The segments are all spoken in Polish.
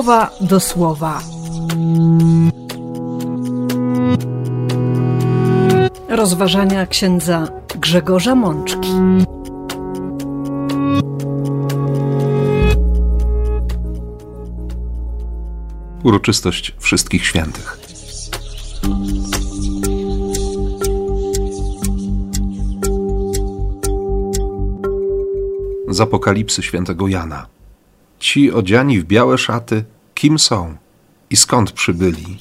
słowa do słowa. Rozważania księdza Grzegorza Mączki. Uroczystość Wszystkich Świętych. Z Apokalipsy świętego Jana. Ci odziani w białe szaty, kim są i skąd przybyli?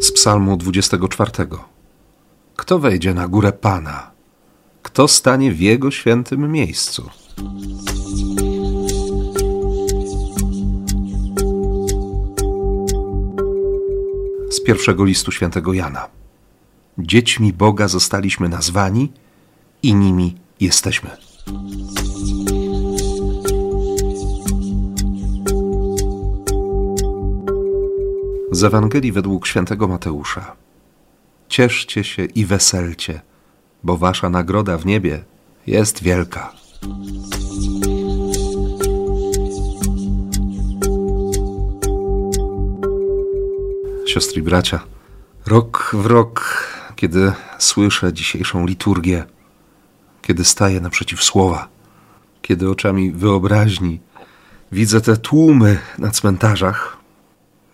Z Psalmu 24. Kto wejdzie na górę Pana? Kto stanie w Jego świętym miejscu? Z pierwszego listu świętego Jana. Dziećmi Boga zostaliśmy nazwani i nimi jesteśmy. Z Ewangelii według świętego Mateusza. Cieszcie się i weselcie, bo wasza nagroda w niebie jest wielka. Siostry bracia, rok w rok, kiedy słyszę dzisiejszą liturgię, kiedy staję naprzeciw słowa, kiedy oczami wyobraźni widzę te tłumy na cmentarzach,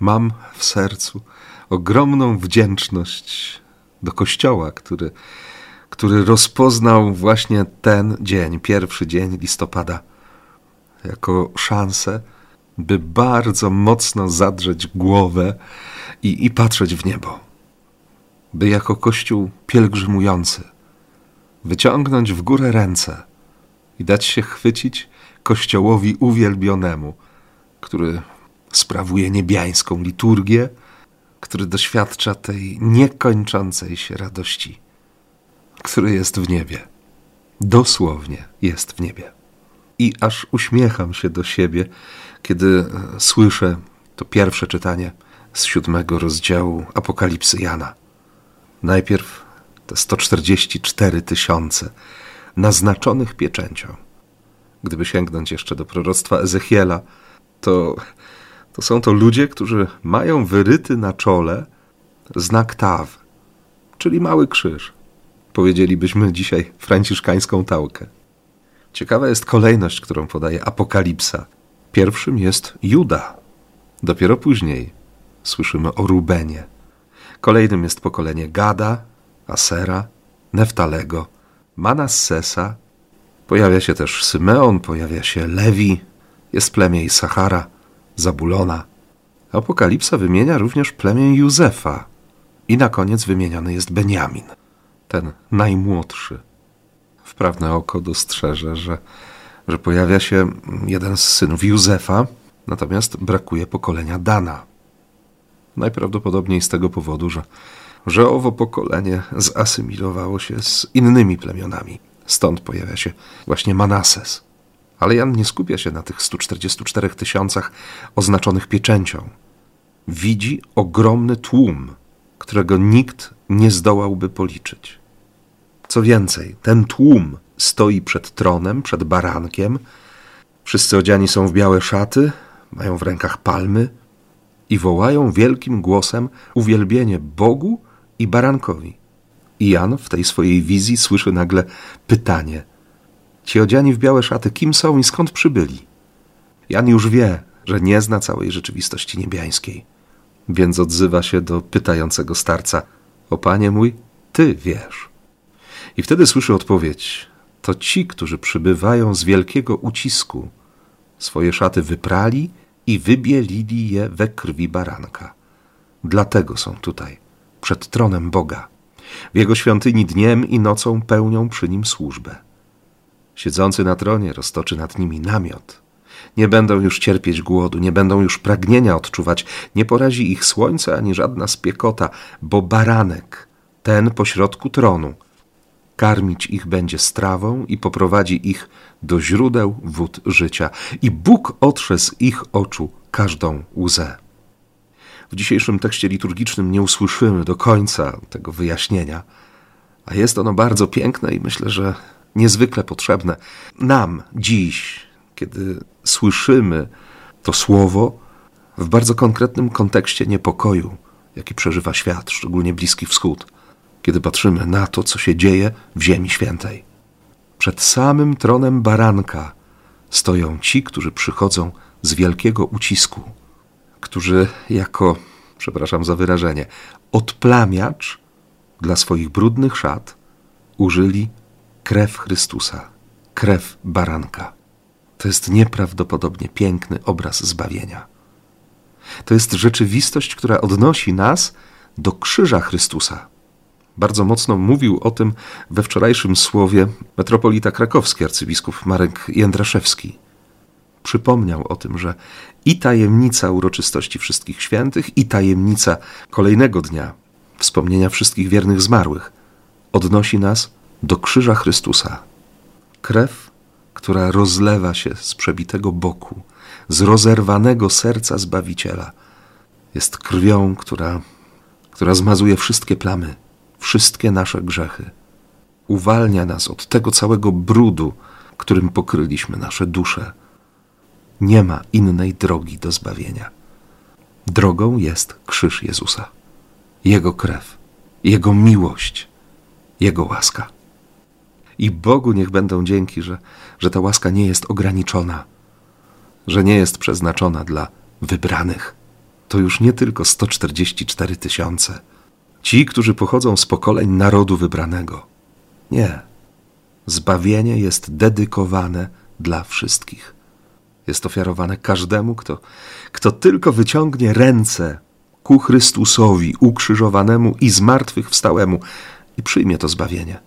mam w sercu ogromną wdzięczność do Kościoła, który, który rozpoznał właśnie ten dzień, pierwszy dzień listopada, jako szansę, by bardzo mocno zadrzeć głowę i, i patrzeć w niebo, by jako Kościół pielgrzymujący wyciągnąć w górę ręce i dać się chwycić Kościołowi uwielbionemu, który sprawuje niebiańską liturgię, który doświadcza tej niekończącej się radości, który jest w niebie. Dosłownie jest w niebie. I aż uśmiecham się do siebie, kiedy e, słyszę to pierwsze czytanie z siódmego rozdziału Apokalipsy Jana. Najpierw te 144 tysiące naznaczonych pieczęcią. Gdyby sięgnąć jeszcze do proroctwa Ezechiela, to to są to ludzie, którzy mają wyryty na czole znak Taw, czyli mały krzyż. Powiedzielibyśmy dzisiaj franciszkańską tałkę. Ciekawa jest kolejność, którą podaje Apokalipsa. Pierwszym jest Juda. Dopiero później słyszymy o Rubenie. Kolejnym jest pokolenie Gada, Asera, Neftalego, Manassesa. Pojawia się też Symeon, pojawia się Lewi, jest plemię Sahara. Zabulona. Apokalipsa wymienia również plemię Józefa i na koniec wymieniony jest Beniamin, ten najmłodszy. Wprawne oko dostrzeże, że, że pojawia się jeden z synów Józefa, natomiast brakuje pokolenia Dana. Najprawdopodobniej z tego powodu, że, że owo pokolenie zasymilowało się z innymi plemionami. Stąd pojawia się właśnie Manases. Ale Jan nie skupia się na tych 144 tysiącach oznaczonych pieczęcią. Widzi ogromny tłum, którego nikt nie zdołałby policzyć. Co więcej, ten tłum stoi przed tronem, przed barankiem. Wszyscy odziani są w białe szaty, mają w rękach palmy i wołają wielkim głosem uwielbienie Bogu i barankowi. I Jan w tej swojej wizji słyszy nagle pytanie – Ci odziani w białe szaty, kim są i skąd przybyli? Jan już wie, że nie zna całej rzeczywistości niebiańskiej, więc odzywa się do pytającego starca: O panie mój, ty wiesz. I wtedy słyszy odpowiedź: To ci, którzy przybywają z wielkiego ucisku, swoje szaty wyprali i wybielili je we krwi baranka. Dlatego są tutaj, przed tronem Boga. W jego świątyni dniem i nocą pełnią przy nim służbę. Siedzący na tronie roztoczy nad nimi namiot. Nie będą już cierpieć głodu, nie będą już pragnienia odczuwać, nie porazi ich słońce ani żadna spiekota, bo baranek, ten pośrodku tronu, karmić ich będzie strawą i poprowadzi ich do źródeł wód życia, i Bóg otrze z ich oczu każdą łzę. W dzisiejszym tekście liturgicznym nie usłyszymy do końca tego wyjaśnienia, a jest ono bardzo piękne i myślę, że niezwykle potrzebne. Nam dziś, kiedy słyszymy to słowo w bardzo konkretnym kontekście niepokoju, jaki przeżywa świat, szczególnie Bliski Wschód, kiedy patrzymy na to, co się dzieje w Ziemi Świętej. Przed samym tronem baranka stoją ci, którzy przychodzą z wielkiego ucisku, którzy jako, przepraszam za wyrażenie, odplamiacz dla swoich brudnych szat użyli krew Chrystusa, krew baranka. To jest nieprawdopodobnie piękny obraz zbawienia. To jest rzeczywistość, która odnosi nas do krzyża Chrystusa. Bardzo mocno mówił o tym we wczorajszym słowie metropolita krakowski, arcybiskup Marek Jędraszewski. Przypomniał o tym, że i tajemnica uroczystości wszystkich świętych, i tajemnica kolejnego dnia, wspomnienia wszystkich wiernych zmarłych, odnosi nas do krzyża Chrystusa. Krew, która rozlewa się z przebitego boku, z rozerwanego serca Zbawiciela, jest krwią, która, która zmazuje wszystkie plamy, wszystkie nasze grzechy. Uwalnia nas od tego całego brudu, którym pokryliśmy nasze dusze. Nie ma innej drogi do zbawienia. Drogą jest krzyż Jezusa, Jego krew, Jego miłość, Jego łaska. I Bogu niech będą dzięki, że, że ta łaska nie jest ograniczona, że nie jest przeznaczona dla wybranych. To już nie tylko 144 tysiące, ci, którzy pochodzą z pokoleń narodu wybranego. Nie. Zbawienie jest dedykowane dla wszystkich. Jest ofiarowane każdemu, kto, kto tylko wyciągnie ręce ku Chrystusowi ukrzyżowanemu i zmartwychwstałemu i przyjmie to zbawienie.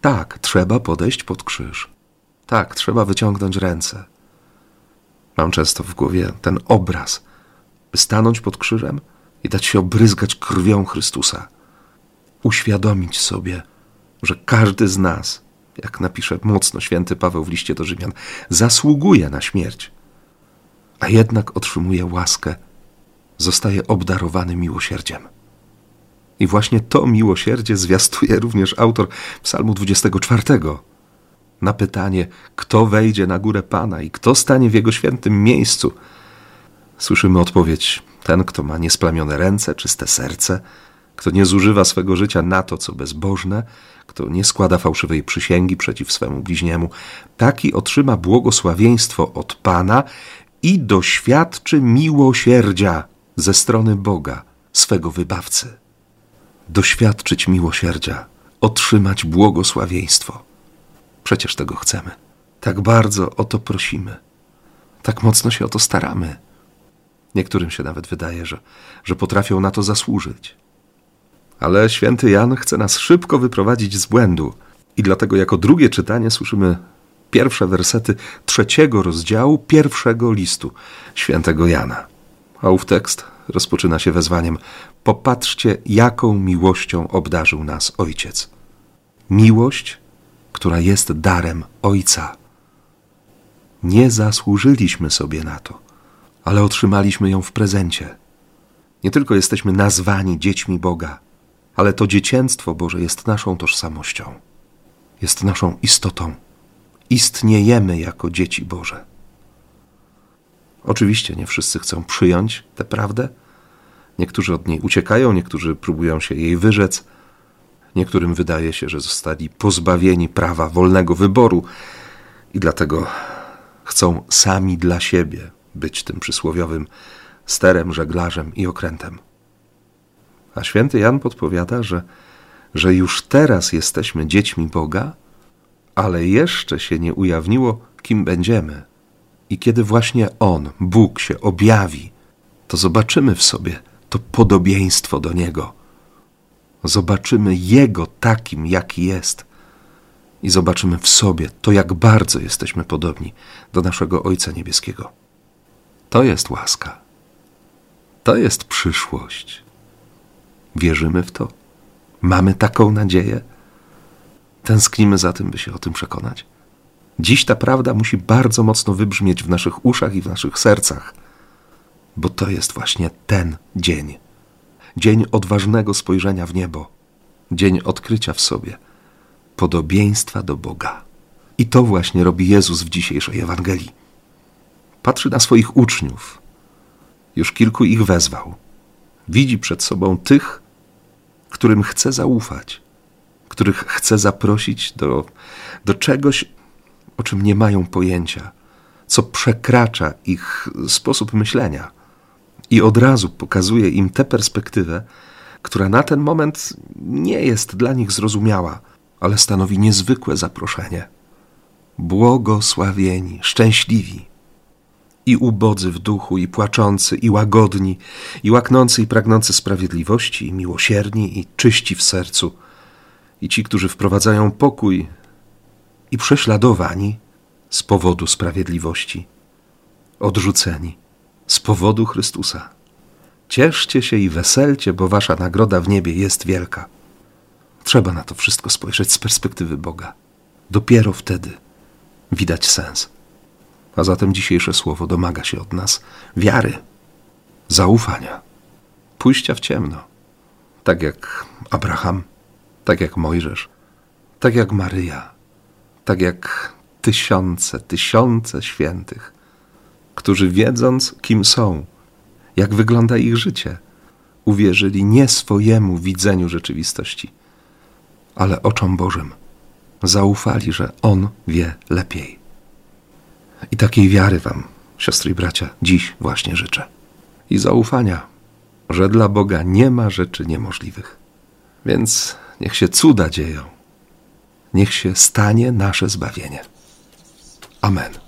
Tak, trzeba podejść pod krzyż. Tak, trzeba wyciągnąć ręce. Mam często w głowie ten obraz, by stanąć pod krzyżem i dać się obryzgać krwią Chrystusa. Uświadomić sobie, że każdy z nas, jak napisze mocno święty Paweł w liście do Rzymian, zasługuje na śmierć, a jednak otrzymuje łaskę, zostaje obdarowany miłosierdziem. I właśnie to miłosierdzie zwiastuje również autor Psalmu 24. Na pytanie, kto wejdzie na górę Pana i kto stanie w jego świętym miejscu, słyszymy odpowiedź: ten, kto ma niesplamione ręce, czyste serce, kto nie zużywa swego życia na to, co bezbożne, kto nie składa fałszywej przysięgi przeciw swemu bliźniemu, taki otrzyma błogosławieństwo od Pana i doświadczy miłosierdzia ze strony Boga, swego wybawcy doświadczyć miłosierdzia, otrzymać błogosławieństwo. Przecież tego chcemy. Tak bardzo o to prosimy. Tak mocno się o to staramy. Niektórym się nawet wydaje, że, że potrafią na to zasłużyć. Ale święty Jan chce nas szybko wyprowadzić z błędu, i dlatego jako drugie czytanie słyszymy pierwsze wersety trzeciego rozdziału pierwszego listu świętego Jana. A ów tekst rozpoczyna się wezwaniem: Popatrzcie, jaką miłością obdarzył nas Ojciec. Miłość, która jest darem Ojca. Nie zasłużyliśmy sobie na to, ale otrzymaliśmy ją w prezencie. Nie tylko jesteśmy nazwani dziećmi Boga, ale to dziecięctwo Boże jest naszą tożsamością, jest naszą istotą. Istniejemy jako dzieci Boże. Oczywiście nie wszyscy chcą przyjąć tę prawdę. Niektórzy od niej uciekają, niektórzy próbują się jej wyrzec. Niektórym wydaje się, że zostali pozbawieni prawa wolnego wyboru i dlatego chcą sami dla siebie być tym przysłowiowym sterem, żeglarzem i okrętem. A święty Jan podpowiada, że, że już teraz jesteśmy dziećmi Boga, ale jeszcze się nie ujawniło, kim będziemy. I kiedy właśnie On, Bóg, się objawi, to zobaczymy w sobie to podobieństwo do Niego. Zobaczymy Jego takim, jaki jest. I zobaczymy w sobie to, jak bardzo jesteśmy podobni do naszego Ojca Niebieskiego. To jest łaska. To jest przyszłość. Wierzymy w to? Mamy taką nadzieję? Tęsknimy za tym, by się o tym przekonać? Dziś ta prawda musi bardzo mocno wybrzmieć w naszych uszach i w naszych sercach, bo to jest właśnie ten dzień. Dzień odważnego spojrzenia w niebo, dzień odkrycia w sobie podobieństwa do Boga. I to właśnie robi Jezus w dzisiejszej Ewangelii. Patrzy na swoich uczniów. Już kilku ich wezwał. Widzi przed sobą tych, którym chce zaufać, których chce zaprosić do, do czegoś, o czym nie mają pojęcia, co przekracza ich sposób myślenia. I od razu pokazuje im tę perspektywę, która na ten moment nie jest dla nich zrozumiała, ale stanowi niezwykłe zaproszenie. Błogosławieni, szczęśliwi, i ubodzy w duchu, i płaczący, i łagodni, i łaknący i pragnący sprawiedliwości, i miłosierni, i czyści w sercu, i ci, którzy wprowadzają pokój, i prześladowani z powodu sprawiedliwości, odrzuceni z powodu Chrystusa. Cieszcie się i weselcie, bo wasza nagroda w niebie jest wielka. Trzeba na to wszystko spojrzeć z perspektywy Boga. Dopiero wtedy widać sens. A zatem dzisiejsze słowo domaga się od nas wiary, zaufania, pójścia w ciemno, tak jak Abraham, tak jak Mojżesz, tak jak Maryja, tak jak tysiące, tysiące świętych, którzy wiedząc, kim są, jak wygląda ich życie, uwierzyli nie swojemu widzeniu rzeczywistości, ale oczom Bożym. Zaufali, że On wie lepiej. I takiej wiary Wam, siostry i bracia, dziś właśnie życzę. I zaufania, że dla Boga nie ma rzeczy niemożliwych. Więc niech się cuda dzieją. Niech się stanie nasze zbawienie. Amen.